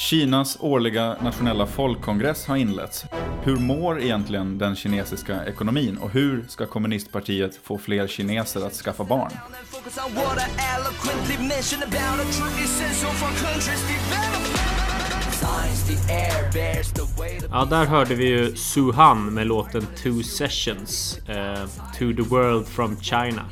Kinas årliga nationella folkkongress har inletts. Hur mår egentligen den kinesiska ekonomin och hur ska kommunistpartiet få fler kineser att skaffa barn? Ja, där hörde vi ju Su Han med låten Two Sessions, eh, To the World from China.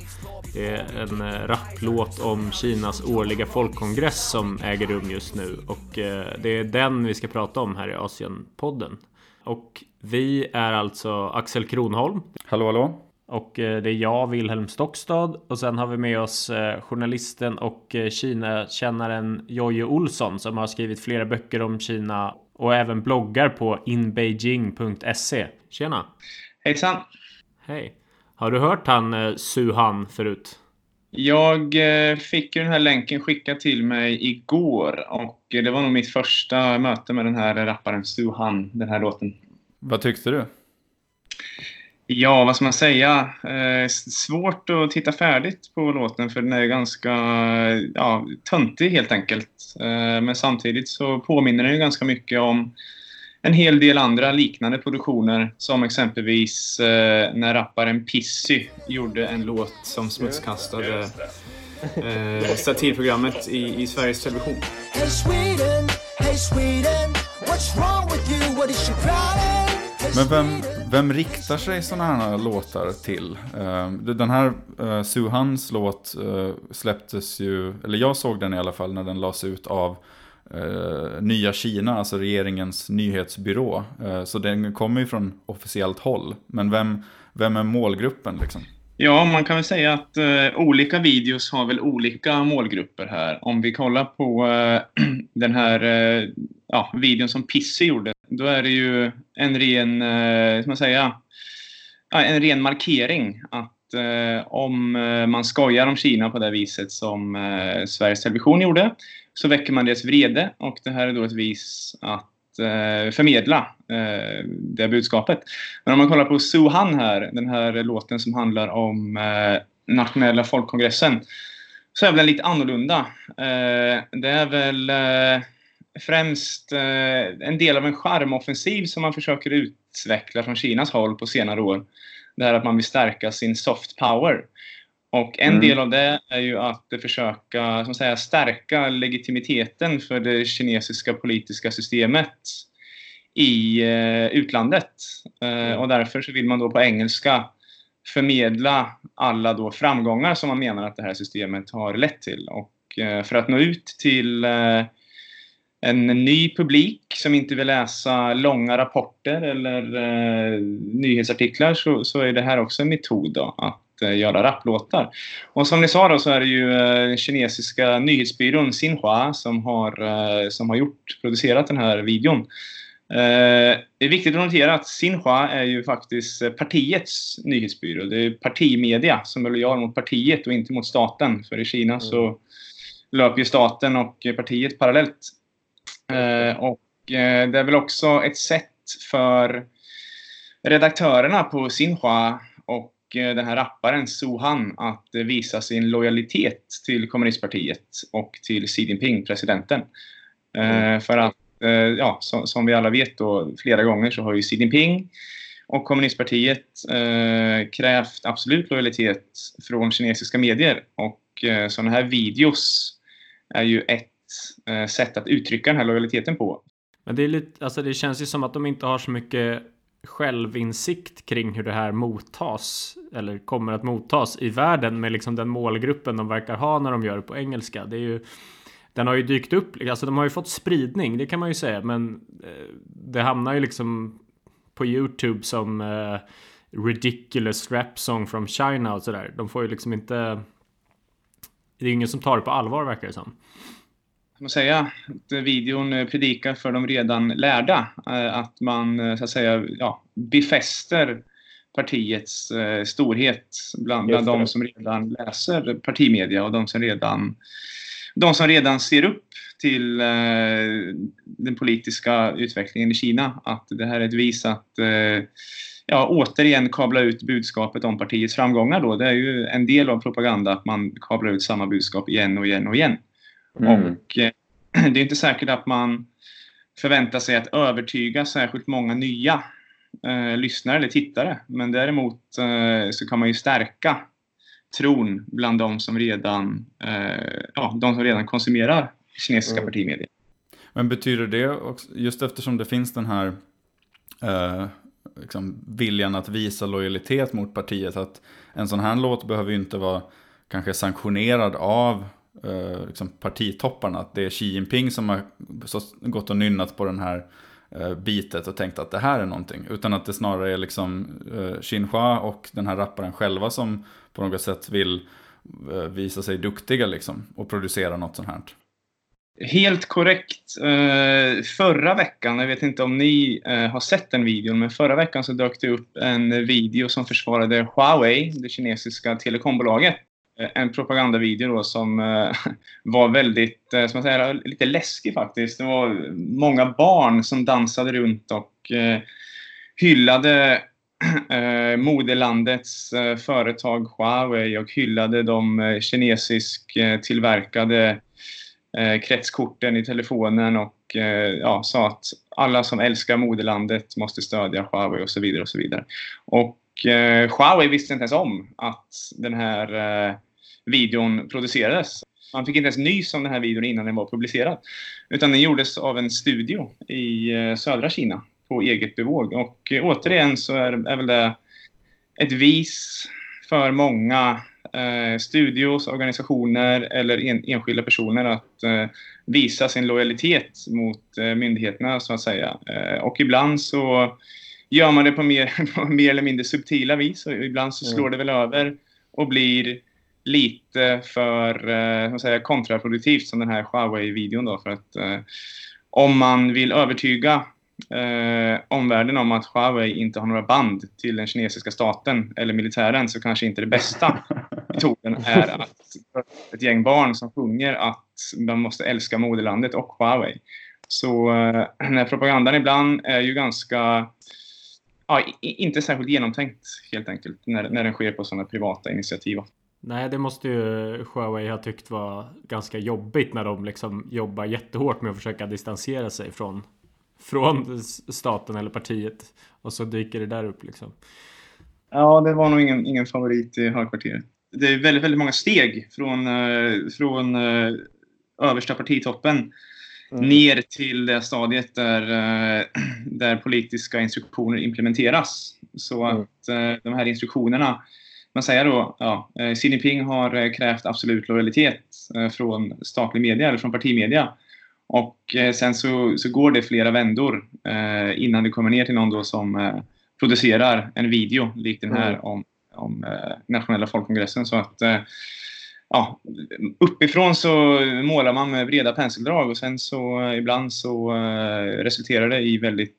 Det är en eh, rapplåt om Kinas årliga folkkongress som äger rum just nu och eh, det är den vi ska prata om här i Asienpodden. Och vi är alltså Axel Kronholm. Hallå, hallå. Och eh, det är jag, Wilhelm Stockstad. Och sen har vi med oss journalisten och Kina-kännaren Jojje Olsson som har skrivit flera böcker om Kina och även bloggar på inbeijing.se. Tjena! Hejsan! Hej! Har du hört han eh, Suhan förut? Jag eh, fick ju den här länken skickad till mig igår och det var nog mitt första möte med den här rapparen Suhan, den här låten. Vad tyckte du? Ja, vad ska man säga? Eh, svårt att titta färdigt på låten för den är ganska ja, töntig helt enkelt. Eh, men samtidigt så påminner den ju ganska mycket om en hel del andra liknande produktioner som exempelvis eh, när rapparen Pissy gjorde en låt som smutskastade eh, satirprogrammet i, i Sveriges Television. Hey Sweden, hey Sweden, Men vem, vem riktar sig sådana här låtar till? Uh, den här uh, Suhans låt uh, släpptes ju, eller jag såg den i alla fall när den lades ut av eh, Nya Kina, alltså regeringens nyhetsbyrå. Eh, så den kommer ju från officiellt håll. Men vem, vem är målgruppen liksom? Ja, man kan väl säga att eh, olika videos har väl olika målgrupper här. Om vi kollar på eh, den här eh, ja, videon som Pissy gjorde, då är det ju en ren, eh, man säga, en ren markering att eh, om eh, man skojar om Kina på det viset som eh, Sveriges Television gjorde, så väcker man deras vrede och det här är då ett vis att eh, förmedla eh, det budskapet. Men om man kollar på Suhan här, den här låten som handlar om eh, nationella folkkongressen, så är den lite annorlunda. Eh, det är väl eh, främst eh, en del av en charmoffensiv som man försöker utveckla från Kinas håll på senare år. Det här att man vill stärka sin soft power. Och en mm. del av det är ju att försöka som säga, stärka legitimiteten för det kinesiska politiska systemet i eh, utlandet. Eh, och därför så vill man då på engelska förmedla alla då framgångar som man menar att det här systemet har lett till. Och eh, för att nå ut till eh, en ny publik som inte vill läsa långa rapporter eller eh, nyhetsartiklar så, så, är det här också en metod då, att göra rapplåtar. Och som ni sa då så är det ju eh, kinesiska nyhetsbyrån Xinhua som har, eh, som har gjort, producerat den här videon. Det är viktigt att notera att Xinhua är ju faktiskt partiets nyhetsbyrå. Det är partimedia som är lojal mot partiet och inte mot staten. För i Kina mm. så löper ju staten och partiet parallellt. Och det är väl också ett sätt för redaktörerna på Xinhua Eh, den här rapparen Suhan att eh, visa sin lojalitet till kommunistpartiet och till Xi Jinping, presidenten. Eh, mm. För att, ja, som, som, vi alla vet då, flera gånger så har ju Xi Jinping och kommunistpartiet eh, krävt absolut lojalitet från kinesiska medier. Och eh, sådana här videos är ju ett eh, sätt att uttrycka den här lojaliteten på. Men det, är lite, alltså det känns ju som att de inte har så mycket självinsikt kring hur det här mottas eller kommer att mottas i världen med liksom den målgruppen de verkar ha när de gör det på engelska. Det är ju den har ju dykt upp, alltså de har ju fått spridning, det kan man ju säga, men eh, det hamnar ju liksom på Youtube som uh, ridiculous rap song from China och sådär. De får ju liksom inte. Det är ingen som tar det på allvar verkar det som man säga, att videon eh, predikar för de redan lärda. Eh, att man eh, så att säga ja, befäster partiets storhet bland, bland de som redan läser partimedia och de som redan, de som redan ser upp till den politiska utvecklingen i Kina. Att det här är ett vis att ja, återigen kabla ut budskapet om partiets framgångar. Då. Det är ju en del av propaganda att man kablar ut samma budskap igen och igen och igen. Mm. Och det är inte säkert att man förväntar sig att övertyga särskilt många nya eh, lyssnare eller tittare. Men däremot eh, så kan man ju stärka tron bland de som redan, eh, ja, de som redan konsumerar kinesiska mm. partimedier. Men betyder det, också, just eftersom det finns den här eh, liksom viljan att visa lojalitet mot partiet, att en sån här låt behöver ju inte vara kanske sanktionerad av eh, liksom partitopparna. Att det är Xi Jinping som har gått och nynnat på den här eh, bitet och tänkt att det här är någonting. Utan att det snarare är liksom eh, Xinhua och den här rapparen själva som på något sätt vill eh, visa sig duktiga liksom och producera något sånt här. Helt korrekt. Eh, förra veckan, jag vet inte om ni eh, har sett den videon, men förra veckan så dök det upp en video som försvarade Huawei, det kinesiska telekombolaget. Eh, en propagandavideo då som eh, var väldigt, eh, som man säger, lite läskig faktiskt. Det var många barn som dansade runt och hyllade moderlandets företag Huawei och hyllade de kinesisk tillverkade eh, kretskorten i telefonen och eh, ja, sa att alla som älskar moderlandet måste stödja Huawei och så vidare. Och så vidare. Och eh, Huawei visste inte ens om att den här eh, videon producerades. Man fick inte ens nys om den här videon innan den var publicerad. Utan den gjordes av en studio i eh, södra Kina på eget bevåg. Och eh, återigen så är, är väl det ett vis för många eh, studios, organisationer eller en, enskilda personer att eh, visa sin lojalitet mot eh, myndigheterna så att säga. Eh, och ibland så gör man det på mer, på mer eller mindre subtila vis och ibland så slår mm. det väl över och blir lite för eh, säga, kontraproduktivt som den här Huawei-videon då för att eh, om man vill övertyga eh, omvärlden om att Huawei inte har några band till den kinesiska staten eller militären så kanske inte det bästa metoden är att ett gäng barn som sjunger att man måste älska moderlandet och Huawei. Så eh, den här propagandan ibland är ju ganska, ja, inte särskilt genomtänkt helt enkelt när, när den sker på sådana privata initiativ. Nej, det måste ju Huawei ha tyckt var ganska jobbigt när de liksom jobbar jättehårt med att försöka distansera sig från från staten eller partiet. Och så dyker det där upp liksom. Ja, det var nog ingen, ingen favorit i högkvarteret. Det är väldigt, väldigt många steg från, eh, från eh, översta partitoppen mm. ner till det stadiet där, eh, där politiska instruktioner implementeras. Så mm. att de här instruktionerna, man säger då, ja, Xi Jinping har krävt absolut lojalitet från statlig media eller från partimedia. Och eh, sen så, så går det flera vändor eh, innan det kommer ner till någon då som eh, producerar en video likt den här mm. om, om eh, nationella folkkongressen. Så att eh, ja, uppifrån så målar man med breda penseldrag och sen så eh, ibland så resulterar det i väldigt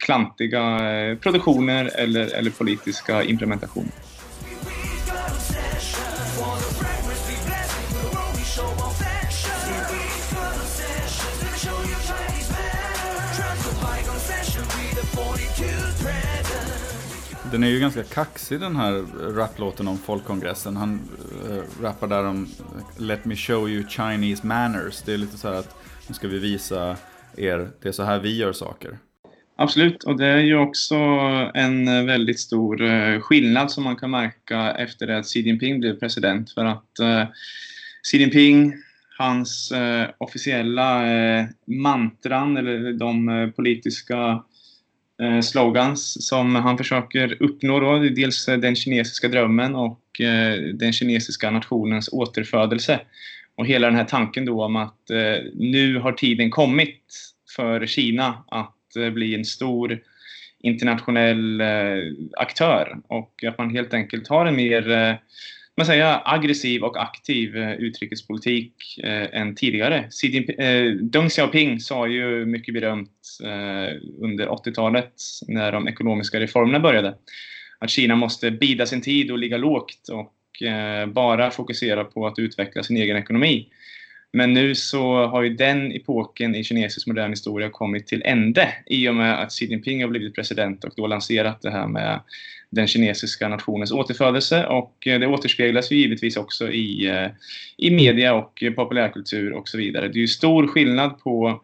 klantiga produktioner eller, eller politiska implementationer. Den är ju ganska kaxig den här raplåten om folkkongressen. Han äh, rappar där om eh, Let me show you Chinese manners. Det är lite så här att nu ska vi visa er, det är så här vi gör saker. Absolut, och det är ju också en eh, väldigt stor skillnad som man kan märka efter att Xi Jinping blev president. För att eh, Xi Jinping, hans eh, officiella eh, mantran eller de eh, politiska Eh, Eh, slogans som han försöker uppnå. Då. Dels eh, den kinesiska drömmen och eh, den kinesiska nationens återfödelse. Och hela den här tanken då om att nu har tiden kommit för Kina att bli en stor internationell aktör och att man helt enkelt har en mer man säga, aggressiv och aktiv eh, utrikespolitik eh, än tidigare. Eh, Deng Xiaoping sa ju mycket berömt eh, under 80-talet när de ekonomiska reformerna började att Kina måste bida sin tid och ligga lågt och eh, bara fokusera på att utveckla sin egen ekonomi. Men nu så har ju den epoken i kinesisk modern historia kommit till ände i och med att Xi Jinping har blivit president och då lanserat det här med den kinesiska nationens återfödelse och eh, det återspeglas ju givetvis också i, eh, i media och populärkultur och så vidare. Det är ju stor skillnad på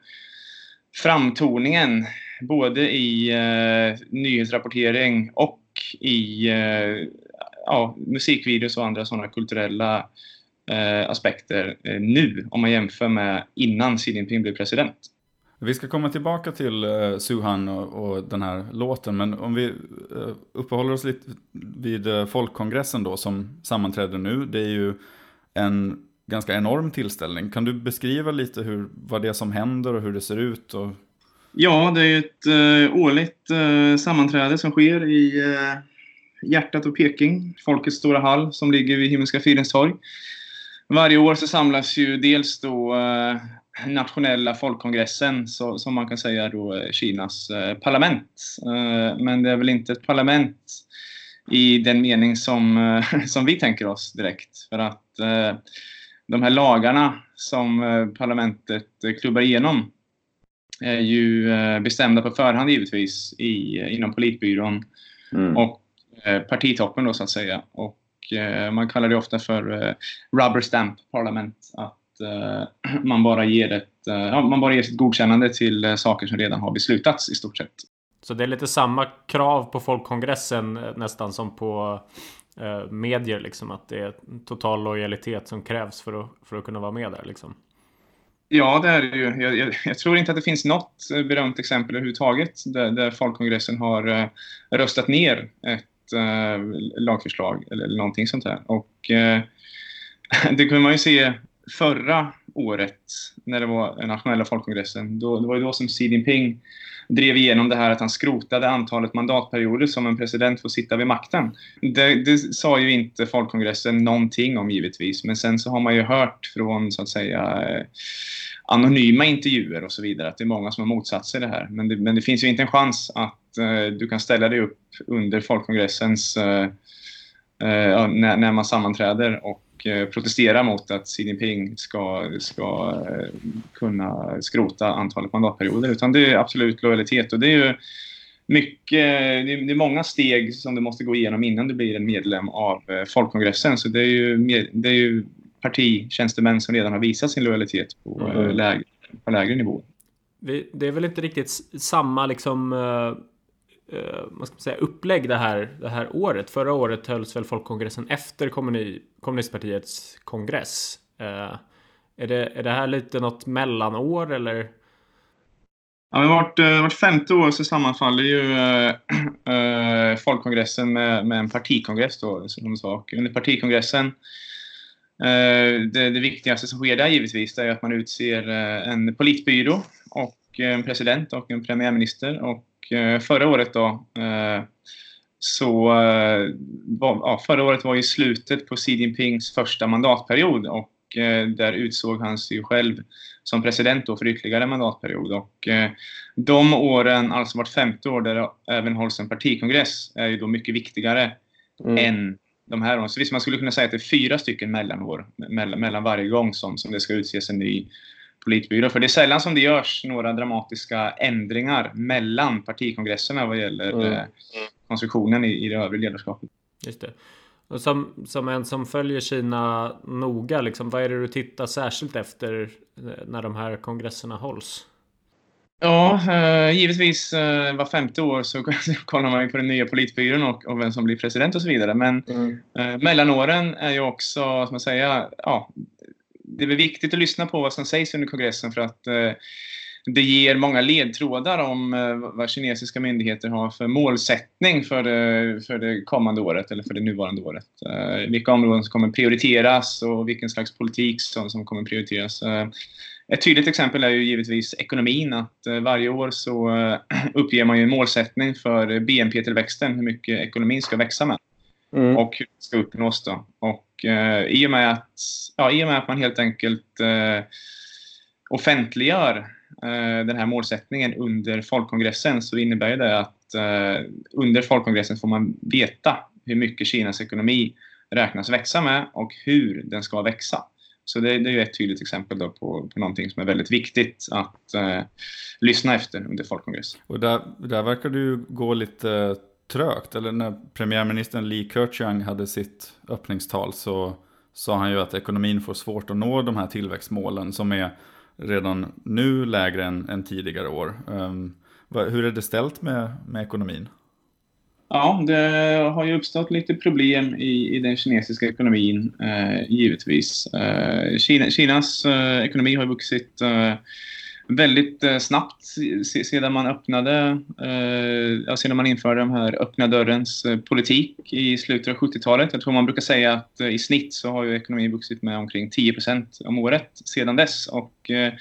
framtoningen både i eh, nyhetsrapportering och i eh, ja, musikvideos och andra sådana kulturella eh, aspekter eh, nu om man jämför med innan Xi Jinping blev president. Vi ska komma tillbaka till uh, Suhan och, och, den här låten, men om vi uh, uppehåller oss lite vid uh, folkkongressen då som sammanträder nu. Det är ju en ganska enorm tillställning. Kan du beskriva lite hur, vad det är som händer och hur det ser ut? Och... Ja, det är ett uh, årligt uh, sammanträde som sker i uh, hjärtat av Peking, Folkets stora hall som ligger vid Himmelska fridens torg. Varje år så samlas ju dels då nationella folkkongressen, så, som man kan säga då Kinas parlament. men det är väl inte ett parlament i den mening som, som vi tänker oss direkt. För att de här lagarna som parlamentet klubbar igenom är ju eh, bestämda på förhand givetvis i, inom politbyrån mm. och eh, partitoppen då så att säga. Och eh, man kallar det ofta för rubber stamp parlament. Att man bara ger ett, ja, man bara ger sitt godkännande till saker som redan har beslutats i stort sett. Så det är lite samma krav på folkkongressen nästan som på eh, medier liksom att det är total lojalitet som krävs för att, för att kunna vara med där liksom. Ja, det är det ju. Jag, jag, jag, tror inte att det finns något eh, berömt exempel överhuvudtaget där, där folkkongressen har uh, röstat ner ett uh, lagförslag eller, eller någonting sånt här. Och det kunde man ju se förra året när det var nationella folkkongressen. Då, det var ju då som Xi Jinping drev igenom det här att han skrotade antalet mandatperioder som en president får sitta vid makten. Det, det sa ju inte folkkongressen någonting om givetvis, men sen så har man ju hört från så att säga anonyma intervjuer och så vidare, att det är många som har motsatt sig det här. Men det, men det finns ju inte en chans att uh, du kan ställa dig upp under folkkongressens, uh, uh, när, när, man sammanträder och protestera mot att Xi Jinping ska, ska kunna skrota antalet mandatperioder, utan det är absolut lojalitet och det är ju mycket, det är många steg som du måste gå igenom innan du blir en medlem av folkkongressen. Så det är ju, det är ju partitjänstemän som redan har visat sin lojalitet på, mm. Eh, lägre, på lägre nivå. Det är väl inte riktigt samma liksom Eh, vad ska man säga, upplägg det här, det här året. Förra året hölls väl folkkongressen efter kommuni, kommunistpartiets kongress. Eh, är, det, är det här lite något mellanår eller? Ja, men vart, eh, vart femte år så sammanfaller ju äh, folkkongressen med, med en partikongress. Då, som sak. Under partikongressen det, det, viktigaste som sker där givetvis är att man utser en politbyrå och en president och en premiärminister. Och förra året då så var, ja, förra året var ju slutet på Xi Jinpings första mandatperiod och där utsåg han sig själv som president då för ytterligare mandatperiod. Och de åren, alltså vart femte år, där det även hålls en partikongress, är ju då mycket viktigare mm. än de här åren. Så visst, man skulle kunna säga att det är fyra stycken mellanår mellan, mellan varje gång som, som det ska utses en ny politbyrå. För det är sällan som det görs några dramatiska ändringar mellan partikongresserna vad gäller mm. eh, konstruktionen i, i det övriga ledarskapet. Just det. Och som, som en som följer Kina noga, liksom, vad är det du tittar särskilt efter eh, när de här kongresserna hålls? Ja, eh, givetvis eh, var femte år så kollar man ju på den nya politbyrån och, och vem som blir president och så vidare. Men mm. eh, mellanåren är ju också, ska man säga, ja, det är viktigt att lyssna på vad som sägs under kongressen för att eh, det ger många ledtrådar om eh, vad kinesiska myndigheter har för målsättning för det, för det kommande året eller för det nuvarande året. Eh, vilka områden som kommer prioriteras och vilken slags politik som, som kommer prioriteras. Eh, ett tydligt exempel är ju givetvis ekonomin. Att eh, varje år så eh, uppger man ju en målsättning för BNP-tillväxten, hur mycket ekonomin ska växa med. Mm. Och hur det ska uppnås då. Och eh, i, och med att, ja, i och med att man helt enkelt eh, offentliggör eh, den här målsättningen under folkkongressen så innebär det att eh, under folkkongressen får man veta hur mycket Kinas ekonomi räknas växa med och hur den ska växa. Så det, det är ju ett tydligt exempel då på, på någonting som är väldigt viktigt att eh, lyssna efter under folkkongress. Och där, där verkar ju gå lite trögt. Eller när premiärministern Li Keqiang hade sitt öppningstal så sa han ju att ekonomin får svårt att nå de här tillväxtmålen som är redan nu lägre än, än tidigare år. Um, hur är det ställt med, med ekonomin? Ja, det har ju uppstått lite problem i, i den kinesiska ekonomin, eh, givetvis. Eh, Kina, Kinas eh, ekonomi har vuxit eh, väldigt eh, snabbt sedan man öppnade, eh, sedan man införde den här öppna dörrens eh, politik i slutet av 70-talet. Jag tror man brukar säga att eh, i snitt så har ju ekonomin vuxit med omkring 10% om året sedan dess. Och eh,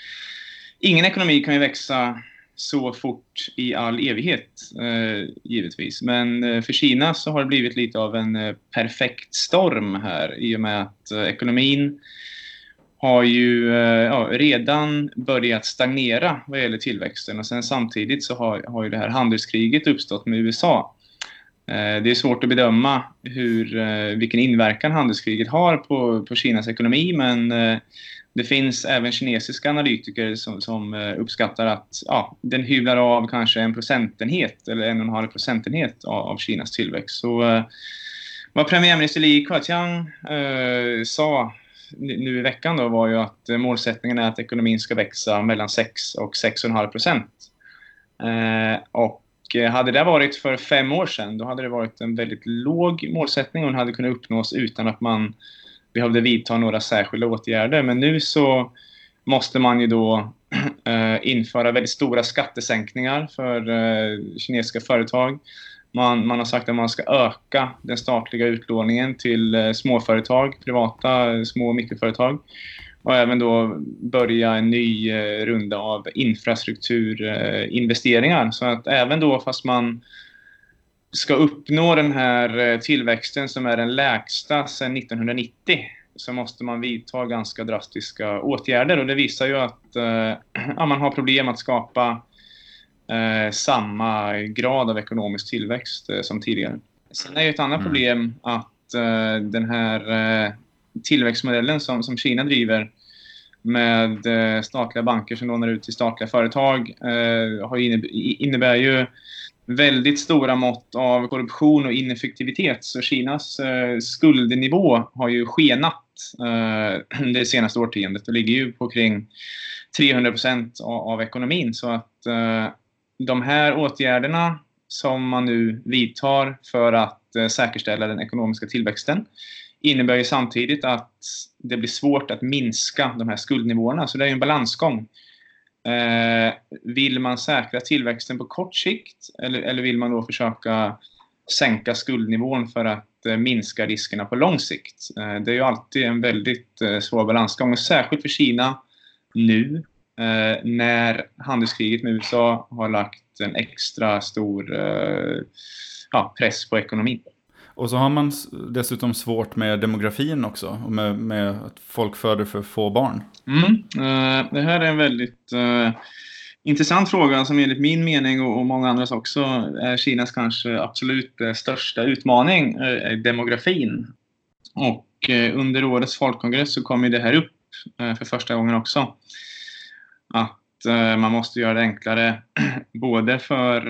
ingen ekonomi kan ju växa så fort i all evighet, eh, givetvis. Men eh, för Kina så har det blivit lite av en eh, perfekt storm här i och med att eh, ekonomin har ju eh, ja, redan börjat stagnera vad gäller tillväxten och sen samtidigt så har, har ju det här handelskriget uppstått med USA. Eh, det är svårt att bedöma hur, eh, vilken inverkan handelskriget har på, på Kinas ekonomi men det finns även kinesiska analytiker som, som uppskattar att ja, den hyvlar av kanske en procentenhet eller en och en halv procentenhet av, av Kinas tillväxt. Så vad premiärminister Li Keqiang eh, sa nu i veckan då var ju att eh, målsättningen är att ekonomin ska växa mellan 6 och 6,5 procent. Eh, och eh, hade det varit för fem år sedan, då hade det varit en väldigt låg målsättning och den hade kunnat uppnås utan att man behövde vidta några särskilda åtgärder. Men nu så måste man ju då införa väldigt stora skattesänkningar för kinesiska företag. Man, man, har sagt att man ska öka den statliga utlåningen till eh, småföretag, privata eh, små och mikroföretag. Och även då börja en ny eh, runda av infrastrukturinvesteringar. Så att även då fast man ska uppnå den här tillväxten som är den lägsta sedan 1990 så måste man vidta ganska drastiska åtgärder och det visar ju att eh, ja, man har problem att skapa eh, samma grad av ekonomisk tillväxt eh, som tidigare. Sen är ju ett annat mm. problem att eh, den här eh, tillväxtmodellen som, som Kina driver med statliga banker som lånar ut till statliga företag har innebär ju väldigt stora mått av korruption och ineffektivitet. Så Kinas eh, skuldnivå har ju skenat eh, det senaste årtiondet och ligger ju på kring 300 procent av, ekonomin. Så att eh, de här åtgärderna som man nu vidtar för att eh, säkerställa den ekonomiska tillväxten innebär ju samtidigt att det blir svårt att minska de här skuldnivåerna. Så det är en balansgång. Eh, vill man säkra tillväxten på kort sikt eller, eller vill man då försöka sänka skuldnivån för att eh, minska riskerna på lång sikt? Eh, det är ju alltid en väldigt eh, svår balansgång och särskilt för Kina nu när handelskriget med USA har lagt en extra stor eh, ja, press på ekonomin. Och så har man dessutom svårt med demografin också, och med, med att folk föder för få barn. Mm. Uh, det här är en väldigt intressant fråga som enligt min mening och, många andras också är Kinas kanske absolut största utmaning, demografin. Och under årets folkkongress så kom ju det här upp för första gången också. Att man måste göra det enklare både för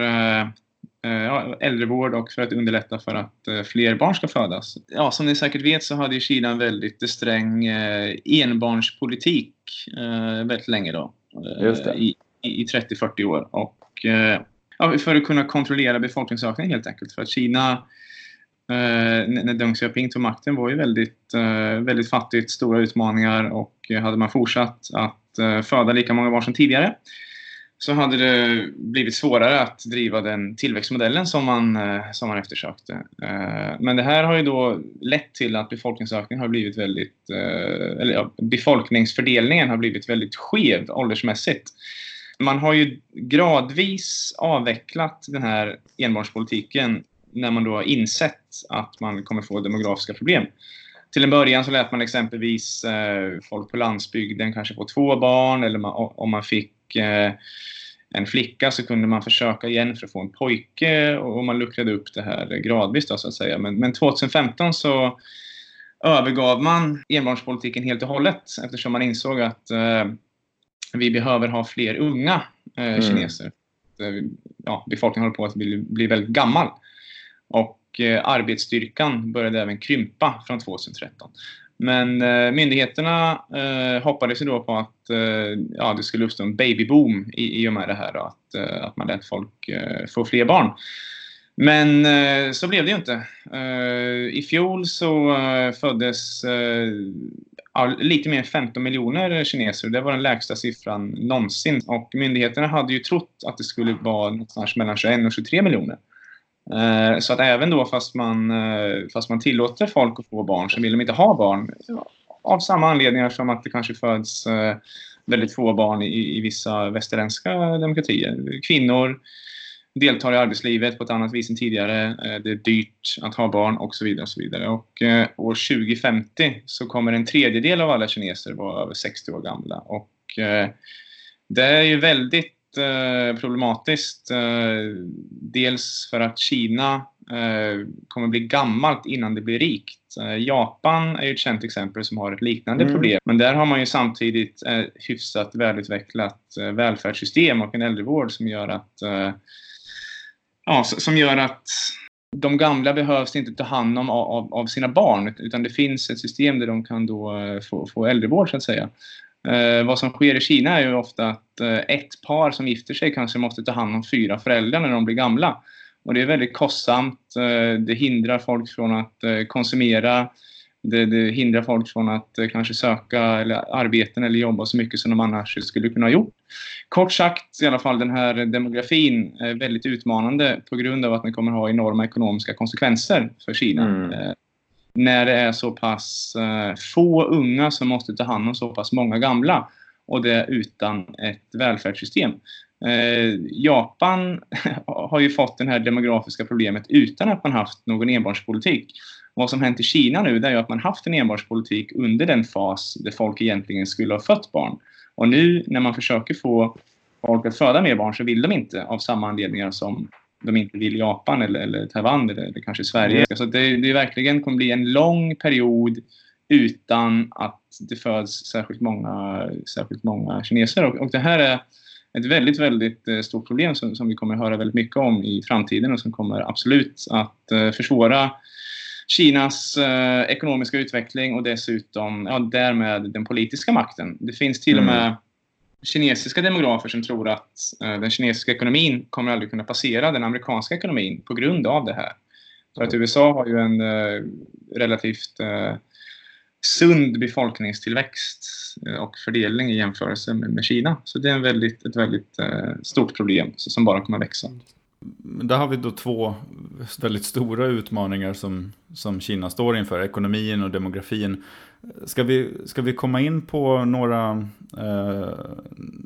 Eh, ja, äldrevård och för att underlätta för att eh, fler barn ska födas. Ja, som ni säkert vet så hade Kina en väldigt sträng eh, enbarnspolitik väldigt länge då. I, i 30-40 år. Och, ja, för att kunna kontrollera befolkningsökningen helt enkelt. För att Kina när Deng Xiaoping tog makten var ju väldigt, väldigt fattigt, stora utmaningar och hade man fortsatt att Eh, föda lika många barn som tidigare så hade det blivit svårare att driva den tillväxtmodellen som man, eh, som man eftersökte. Eh, men det här har ju då lett till att befolkningsökningen har blivit väldigt, eller ja, befolkningsfördelningen har blivit väldigt skev åldersmässigt. Man har ju gradvis avvecklat den här enbarnspolitiken när man då har insett att man kommer få demografiska problem. Till en början så lät man exempelvis folk på landsbygden kanske få två barn eller om man fick Eh, en flicka så kunde man försöka igen för att få en pojke och man luckrade upp det här gradvis då, så att säga. Men, men 2015 så övergav man enbarnspolitiken helt och hållet eftersom man insåg att eh, vi behöver ha fler unga eh, mm. kineser. Eh, ja, befolkningen håller på att bli, bli väldigt gammal. Och och eh, arbetsstyrkan började även krympa från 2013. Men eh, myndigheterna eh, hoppades ju då på att eh, ja, det skulle uppstå en babyboom i, i och med det här. Då, att, eh, att man lät folk eh, få fler barn. Men eh, så blev det ju inte. I fjol så föddes lite mer än 15 miljoner kineser. Det var den lägsta siffran någonsin. Och myndigheterna hade ju trott att det skulle vara någonstans mellan 21 och 23 miljoner. Eh, så att även då fast man, eh, fast man tillåter folk att få barn så vill de inte ha barn. Av samma anledningar som att det kanske föds eh, väldigt få barn i, i vissa västerländska demokratier. Kvinnor deltar i arbetslivet på ett annat vis än tidigare. Det är dyrt att ha barn och så vidare. Och så vidare. Och år 2050 så kommer en tredjedel av alla kineser vara över 60 år gamla. Och det är ju väldigt Eh, problematiskt. Eh, dels för att Kina eh, kommer bli gammalt innan det blir rikt. Japan är ju ett känt exempel som har ett liknande mm. problem. Men där har man ju samtidigt ett hyfsat välutvecklat välfärdssystem och en äldrevård som gör att ja, som gör att de gamla behövs inte ta hand om av, av, sina barn utan det finns ett system där de kan då få, få äldrevård så att säga. Eh, vad som sker i Kina är ju ofta att eh, ett par som gifter sig kanske måste ta hand om fyra föräldrar när de blir gamla. Och det är väldigt kostsamt. Eh, det hindrar folk från att eh, konsumera. Det, det, hindrar folk från att eh, kanske söka eller arbeten eller jobba så mycket som de annars skulle kunna ha gjort. Kort sagt, i alla fall den här demografin är väldigt utmanande på grund av att den kommer ha enorma ekonomiska konsekvenser för Kina. Mm. När det är så pass eh, få unga som måste ta hand om så pass många gamla och det utan ett välfärdssystem. Eh, Japan har ju fått det här demografiska problemet utan att man haft någon enbarnspolitik. Vad som hänt i Kina nu är att man haft en enbarnspolitik under den fas där folk egentligen skulle ha fött barn. Och nu när man försöker få folk att föda mer barn så vill de inte av samma anledningar som de inte vill Japan eller, eller Taiwan eller, eller kanske Sverige. Mm. Så det, det verkligen kommer bli en lång period utan att det föds särskilt många, särskilt många kineser. Och, och det här är ett väldigt, väldigt eh, stort problem som, som vi kommer höra väldigt mycket om i framtiden och som kommer absolut att uh, försvåra Kinas uh, ekonomiska utveckling och dessutom ja, därmed den politiska makten. Det finns till och med mm kinesiska demografer som tror att eh, den kinesiska ekonomin kommer aldrig kunna passera den amerikanska ekonomin på grund av det här. För att USA har ju en eh, relativt eh, sund befolkningstillväxt och fördelning i jämförelse med, Kina. Så det är en väldigt, ett väldigt stort problem som bara kommer att växa. Där har vi då två väldigt stora utmaningar som, som Kina står inför, ekonomin och demografin. Ska vi, ska vi komma in på några, eh,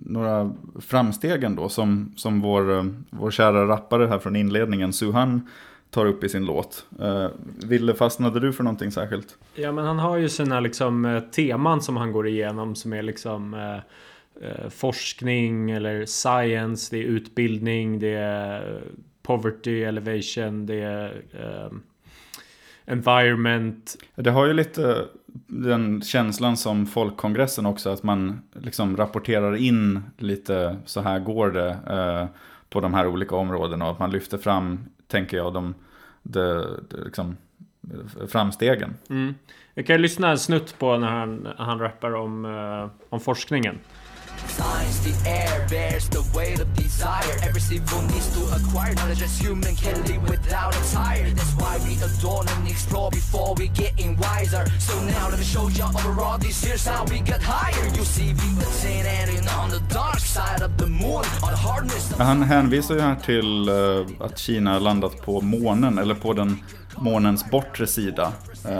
några framsteg ändå som, som vår, vår kära rappare här från inledningen, Suhan, tar upp i sin låt. Eh, Ville, fastnade du för någonting särskilt? Ja, men han har ju sina liksom, eh, teman som han går igenom som är liksom eh, forskning eller science, det är utbildning, det är poverty elevation, det är eh, environment. Det har ju lite den känslan som folkkongressen också, att man liksom rapporterar in lite så här går det eh, på de här olika områdena och att man lyfter fram, tänker jag, de, de, de liksom, framstegen. Mm. Jag kan lyssna en snutt på när han, han rappar om, om forskningen. Science, the air bears the weight of desire. Every single needs to acquire knowledge as human can live without a tire. That's why we adorn and explore before we getting wiser. So now let me show you overall this here's how we got higher. You see we attain and on the dark side of the moon. On the hardness of Han hänvisar ju här till uh, att Kina landat på månen, eller på den månens bortre sida. Uh,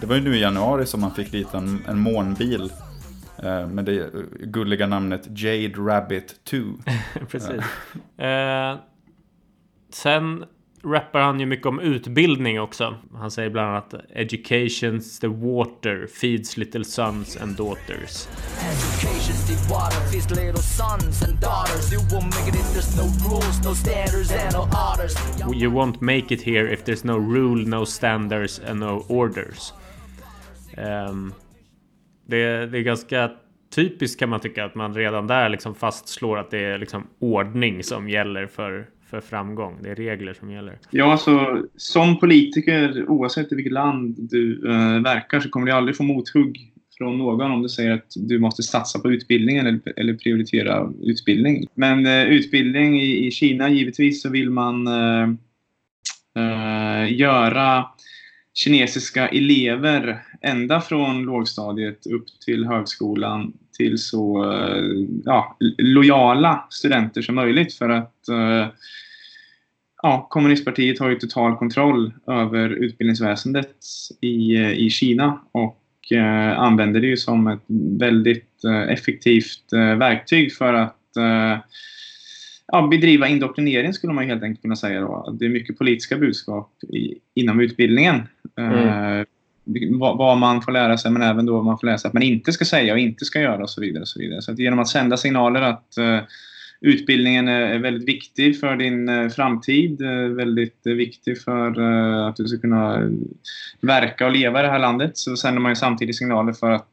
det var ju nu i januari som man fick dit en, en månbil Eh, med det gulliga namnet Jade Rabbit 2. Precis. eh, sen rappar han ju mycket om utbildning också. Han säger bland annat Education's the water feeds little sons and daughters. Education's the water feeds little sons and daughters. You won't make it if there's no rules, no standards and no orders. You won't make it here if there's no rule, no standards and no orders. Um, det, det är ganska typiskt kan man tycka att man redan där liksom fastslår att det är liksom ordning som gäller för, för framgång. Det är regler som gäller. Ja, alltså som politiker oavsett i vilket land du eh, verkar så kommer du aldrig få mothugg från någon om du säger att du måste satsa på utbildningen eller, eller prioritera utbildning. Men eh, utbildning i, i, Kina, givetvis så vill man eh, eh göra kinesiska elever ända från lågstadiet upp till högskolan till så eh, ja, lojala studenter som möjligt för att eh, ja, kommunistpartiet har ju total kontroll över utbildningsväsendet i, eh, i Kina och använder det ju som ett väldigt effektivt verktyg för att ja, bedriva indoktrinering skulle man helt enkelt kunna säga. Då. Det är mycket politiska budskap i, inom utbildningen. Mm. Eh, vad, vad, man får lära sig men även då vad man får lära sig att man inte ska säga och inte ska göra och så vidare. Och så vidare. Så att genom att sända signaler att eh, utbildningen är väldigt viktig för din eh, framtid, eh, väldigt viktig för eh, att du ska kunna verka och leva i det här landet. Så sänder man ju samtidigt signaler för att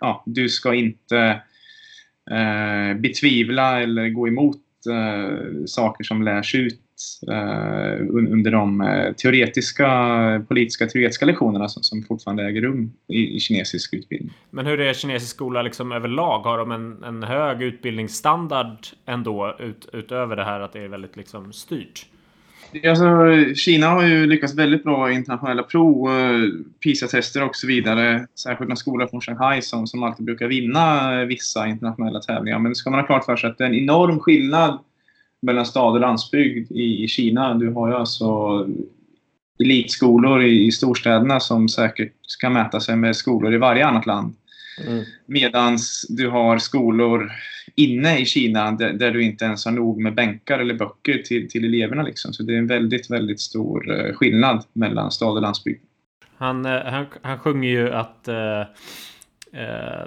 ja, du ska inte eh, betvivla eller gå emot eh, saker som lärs ut eh, under de eh, teoretiska, politiska teoretiska lektionerna som, som fortfarande äger rum i, i, kinesisk utbildning. Men hur är kinesisk skola liksom överlag? Har de en, en hög utbildningsstandard ändå ut, utöver det här att det är väldigt liksom styrt? Alltså, Kina har ju lyckats väldigt bra i internationella prov, eh, PISA-tester och så vidare. Särskilt en skola från Shanghai som, som alltid brukar vinna vissa internationella tävlingar. Men det ska man ha klart för sig att det är en enorm skillnad mellan stad och landsbygd i, i Kina. Du har ju alltså elitskolor i, i storstäderna som säkert kan mäta sig med skolor i varje annat land. Mm. Medan du har skolor inne i Kina där, där, du inte ens har nog med bänkar eller böcker till, till eleverna. Liksom. Så det är en väldigt, väldigt stor eh, skillnad mellan stad och landsbygd. Han, eh, han, han sjunger ju att eh, eh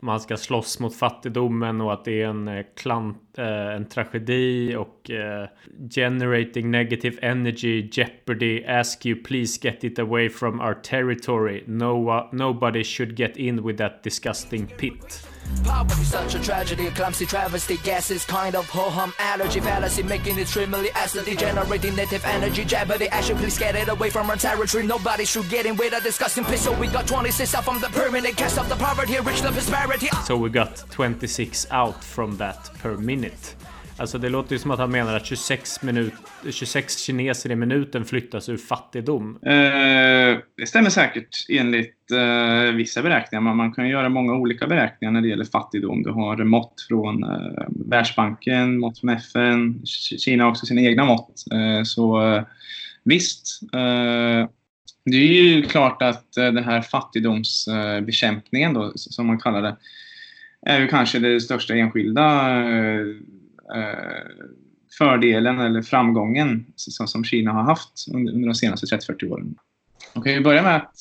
man ska slåss mot fattigdomen och att det är en, eh, klant, eh, en tragedi och eh, generating negative energy jeopardy ask you please get it away from our territory no, uh, nobody should get in with that disgusting pit Poverty such a tragedy, a clumsy travesty. Gases kind of ho-hum allergy fallacy Making it extremely acidly Generating native energy jeopardy Actually please get it away from our territory. Nobody should get in with a disgusting piss So we got 26 out from the permanent Cast off the poverty, rich the prosperity. So we got 26 out from that per minute Alltså det låter ju som att han menar att 26, minut, 26 kineser i minuten flyttas ur fattigdom. Eh, det stämmer säkert enligt eh, vissa beräkningar. Man, man kan göra många olika beräkningar när det gäller fattigdom. Du har mått från eh, Världsbanken, mått från FN. Kina har också sina egna mått. Eh, så eh, visst. Eh, det är ju klart att eh, den här fattigdomsbekämpningen då, som man kallar det, är ju kanske det största enskilda eh, Eh, fördelen eller framgången som, Kina har haft under, de senaste 30-40 åren. Man kan ju börja med att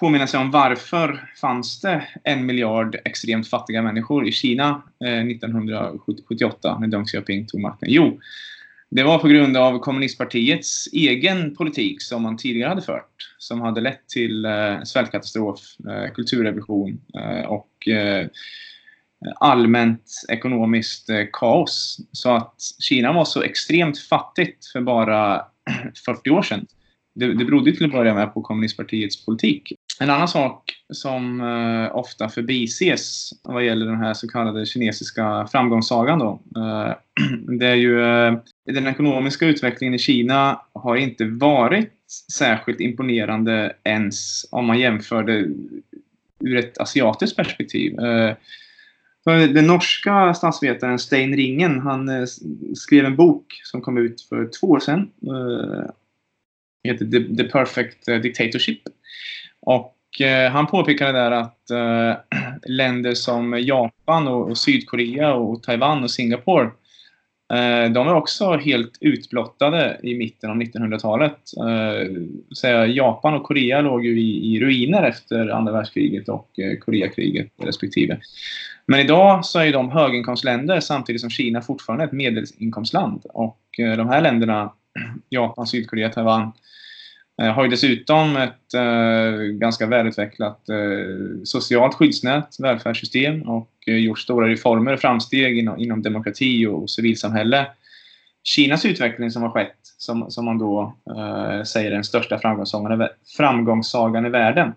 påminna sig om varför fanns det en miljard extremt fattiga människor i Kina eh, 1978 när Deng Xiaoping tog makten? Jo, det var på grund av kommunistpartiets egen politik som man tidigare hade fört. Som hade lett till eh, svältkatastrof, kulturrevolution och allmänt ekonomiskt eh, kaos. Så att Kina var så extremt fattigt för bara 40 år sedan. Det, det berodde till att börja med på kommunistpartiets politik. En annan sak som eh, ofta förbises vad gäller den här så kallade kinesiska framgångssagan då, eh, det är ju eh, den ekonomiska utvecklingen i Kina har inte varit särskilt imponerande ens om man jämför det ur ett asiatiskt perspektiv. Eh, den norska statsvetaren Stein Ringen han eh, skrev en bok som kom ut för två år sedan. Uh, heter The, The Perfect eh, Dictatorship. Och han påpekade där att länder som Japan och, Sydkorea och Taiwan och Singapore Eh, de är också helt utblottade i mitten av 1900-talet. Eh, Japan och Korea låg ju i, ruiner efter andra världskriget och eh, Koreakriget respektive. Men idag så är de höginkomstländer samtidigt som Kina fortfarande är ett medelinkomstland. Och de här länderna, Japan, Sydkorea, Taiwan, Eh, har ju dessutom ett eh, ganska välutvecklat eh, socialt skyddsnät, välfärdssystem och eh, gjort stora reformer och framsteg inom, inom demokrati och, och civilsamhälle. Kinas utveckling som har skett, som, som man då eh, säger är den största framgångssagan, framgångssagan i världen,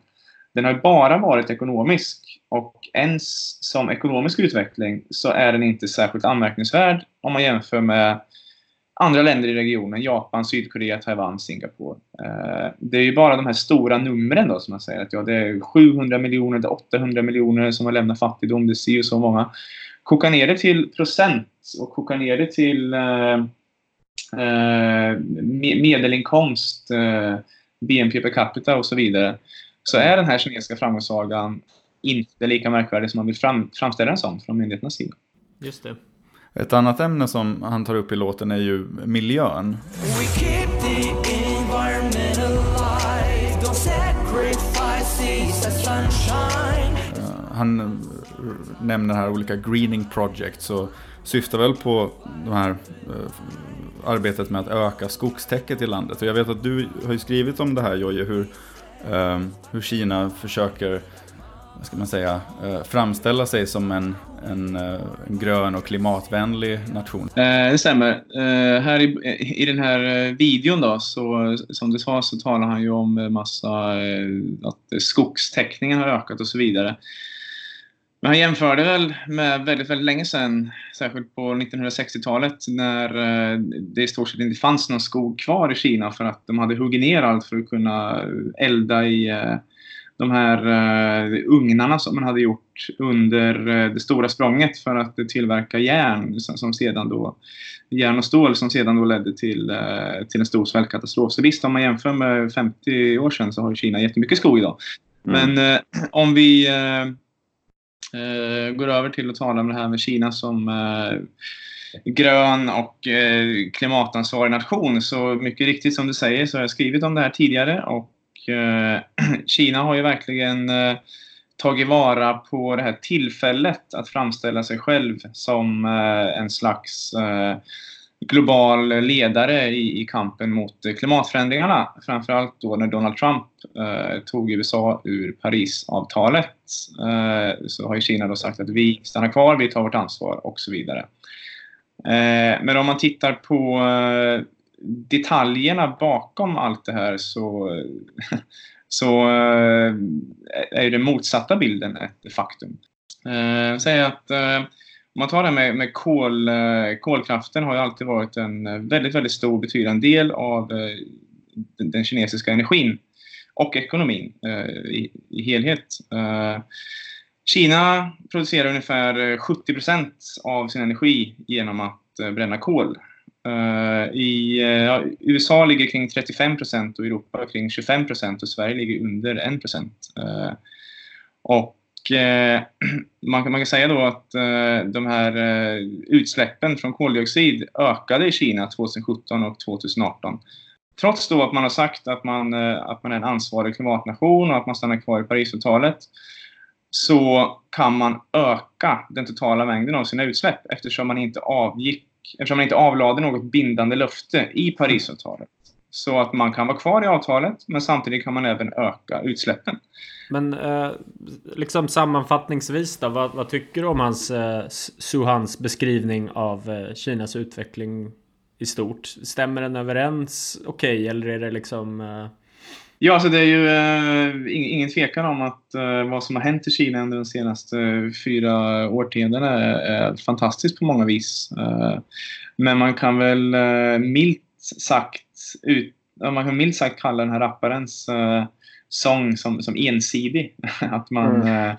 den har ju bara varit ekonomisk. Och ens som ekonomisk utveckling så är den inte särskilt anmärkningsvärd om man jämför med andra länder i regionen, Japan, Sydkorea, Taiwan, Singapore. Eh, det är ju bara de här stora numren då som man säger att ja, det är 700 miljoner, det är 800 miljoner som har lämnat fattigdom, det ser ju så många. Koka ner det till procent och koka ner det till eh, eh, medelinkomst, BNP per capita och så vidare. Så är den här kinesiska framgångssagan inte lika märkvärdig som man vill fram, framställa den som från myndigheternas sida. Just det. Ett annat ämne som han tar upp i låten är ju miljön. Eh, han nämner här olika greening projects och syftar väl på de här uh, arbetet med att öka skogstäcket i landet. Och jag vet att du har ju skrivit om det här Jojje, hur, hur Kina försöker vad ska man säga, eh, framställa sig som en, en, eh, en grön och klimatvänlig nation. Eh, det stämmer. Eh, här i, i den här eh, videon då, så, som du sa, så talar han ju om massa, att skogstäckningen har ökat och så vidare. Men han jämförde väl med väldigt, väldigt länge sedan, särskilt på 1960-talet, när det i stort sett inte fanns någon skog kvar i Kina för att de hade huggit ner allt för att kunna elda i de här uh, ugnarna som man hade gjort under uh, det stora språnget för att uh, tillverka järn som, som, sedan då järn och stål som sedan då ledde till, uh, till en stor svältkatastrof. Så visst, om man jämför med 50 år sedan så har Kina jättemycket skog idag. Mm. Men om vi går över till att tala om det här med Kina som grön och klimatansvarig nation så mycket riktigt som du säger så har jag skrivit om det här tidigare och Eh, Kina har ju verkligen eh, tagit vara på det här tillfället att framställa sig själv som eh, en slags eh, global ledare i, kampen mot klimatförändringarna. Framförallt då när Donald Trump eh, tog USA ur Parisavtalet eh, så har ju Kina då sagt att vi stannar kvar, vi tar vårt ansvar och så vidare. men om man tittar på detaljerna bakom allt det här så, så eh, är den motsatta bilden ett faktum. Eh, Säg att eh, om man tar det med, med kol, kolkraften har ju alltid varit en väldigt, väldigt stor betydande del av den, den, kinesiska energin och ekonomin i, i, helhet. Kina producerar ungefär 70% av sin energi genom att bränna kol. Uh, I uh, USA ligger kring 35 procent och Europa kring 25 procent och Sverige ligger under 1 procent. Uh, och man, man, kan säga då att de här utsläppen från koldioxid ökade i Kina 2017 och 2018. Trots då att man har sagt att man, att man är en ansvarig klimatnation och att man stannar kvar i Parisavtalet så kan man öka den totala mängden av sina utsläpp eftersom man inte avgick eftersom man inte avlade något bindande löfte i Parisavtalet. Så att man kan vara kvar i avtalet, men samtidigt kan man även öka utsläppen. Men eh, liksom sammanfattningsvis då, vad, vad, tycker du om hans eh, Suhans beskrivning av eh, Kinas utveckling i stort? Stämmer den överens okej, okay, eller är det liksom... Eh... Ja, alltså det är ju eh, ingen tvekan om att eh, vad som har hänt i Kina under de senaste eh, fyra årtiondena är, är fantastiskt på många vis. Eh, men man kan väl eh, milt sagt ut, man kan milt sagt kalla den här rapparens eh, sång som, som ensidig. att, man, mm.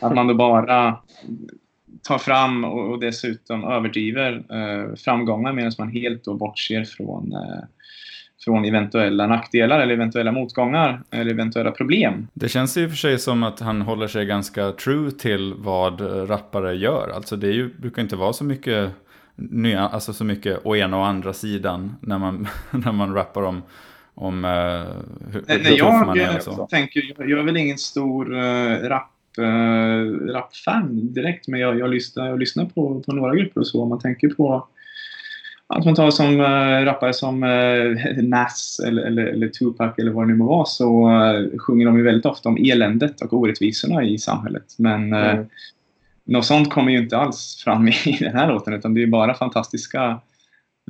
att man då bara tar fram och, och dessutom överdriver framgångar medan man helt då bortser från från eventuella nackdelar eller eventuella motgångar eller eventuella problem. Det känns och för sig som att han håller sig ganska true till vad rappare gör. Alltså det ju, brukar inte vara så mycket nya, alltså så mycket å ena och andra sidan när man, när man rappar om om uh, hur, Nej, hur jag, man är. Så. Tänker, jag, jag är väl ingen stor uh, rap, uh, rapfan direkt, men jag, jag, lyssnar, jag lyssnar på, på några grupper och så. Om man tänker på att man tar som äh, rappare som äh, Nas eller, eller, eller Tupac eller vad det nu må vara så äh, sjunger de ju väldigt ofta om eländet och orättvisorna i samhället. Men mm. äh, något sånt kommer ju inte alls fram i den här låten utan det är bara fantastiska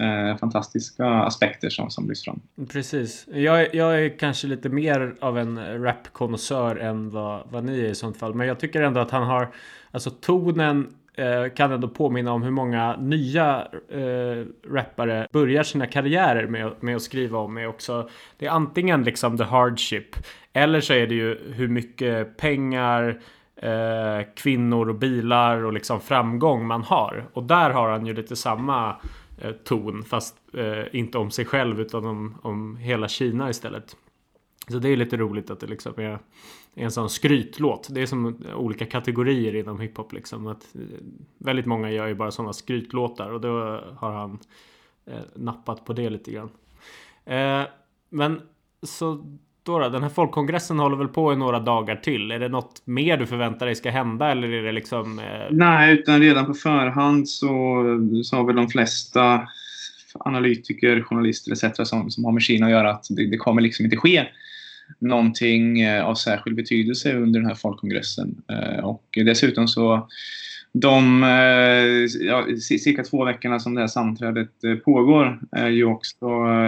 Eh, fantastiska aspekter som, som lyfts fram. Precis. Jag, jag är kanske lite mer av en rapkonnässör än vad, vad ni är i sånt fall. Men jag tycker ändå att han har, alltså tonen Eh, kan ändå påminna om hur många nya eh, rappare börjar sina karriärer med, med att skriva om. Är också, det är antingen liksom the hardship eller så är det ju hur mycket pengar eh, kvinnor och bilar och liksom framgång man har. Och där har han ju lite samma Eh, ton. Fast eh, inte om sig själv utan om, om hela Kina istället. Så det är lite roligt att det liksom är en sån skrytlåt. Det är som olika kategorier inom hiphop liksom. Att eh, väldigt många gör ju bara sådana skrytlåtar och då har han eh, nappat på det lite grann. Eh, men så då, då Den här folkkongressen håller väl på i några dagar till. Är det något mer du förväntar dig ska hända eller är det liksom? Eh... Nej, utan redan på förhand så, eh, så har väl de flesta analytiker, journalister etc. Som, som har med Kina att göra att det, det kommer liksom inte ske någonting eh, av särskild betydelse under den här folkkongressen. Eh, och dessutom så de eh, ja, cirka två veckorna som det här sammanträdet pågår är ju också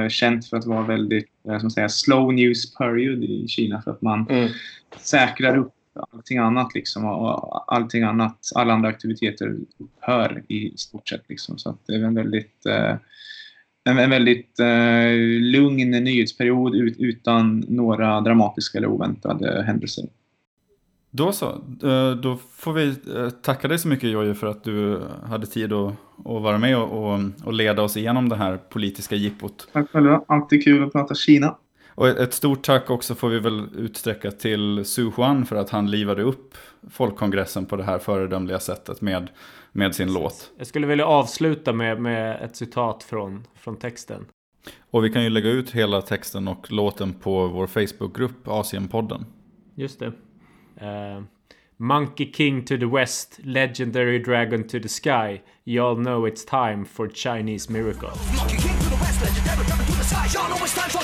känt för att vara väldigt som säga, slow news period i Kina för att man mm. säkrar upp allting annat liksom och allting annat, alla andra aktiviteter upphör i stort sett liksom. Så att det är en väldigt en, en väldigt lugn nyhetsperiod utan några dramatiska eller oväntade händelser. Då så. Eh, då får vi eh, tacka dig så mycket Jojje för att du hade tid att, att vara med och, och, leda oss igenom det här politiska jippot. Tack själva. Alltid kul att prata Kina. Och ett stort tack också får vi väl utsträcka till Su Huan för att han livade upp folkkongressen på det här föredömliga sättet med, med sin låt. Jag skulle vilja avsluta med, med ett citat från, från texten. Och vi kan ju lägga ut hela texten och låten på vår Facebookgrupp Asienpodden. Just det. Uh, Monkey King to the west, legendary dragon to the sky. Y'all know it's time for Chinese miracle. Monkey King to the west, legendary dragon to the sky. Y'all know it's time for Chinese miracle.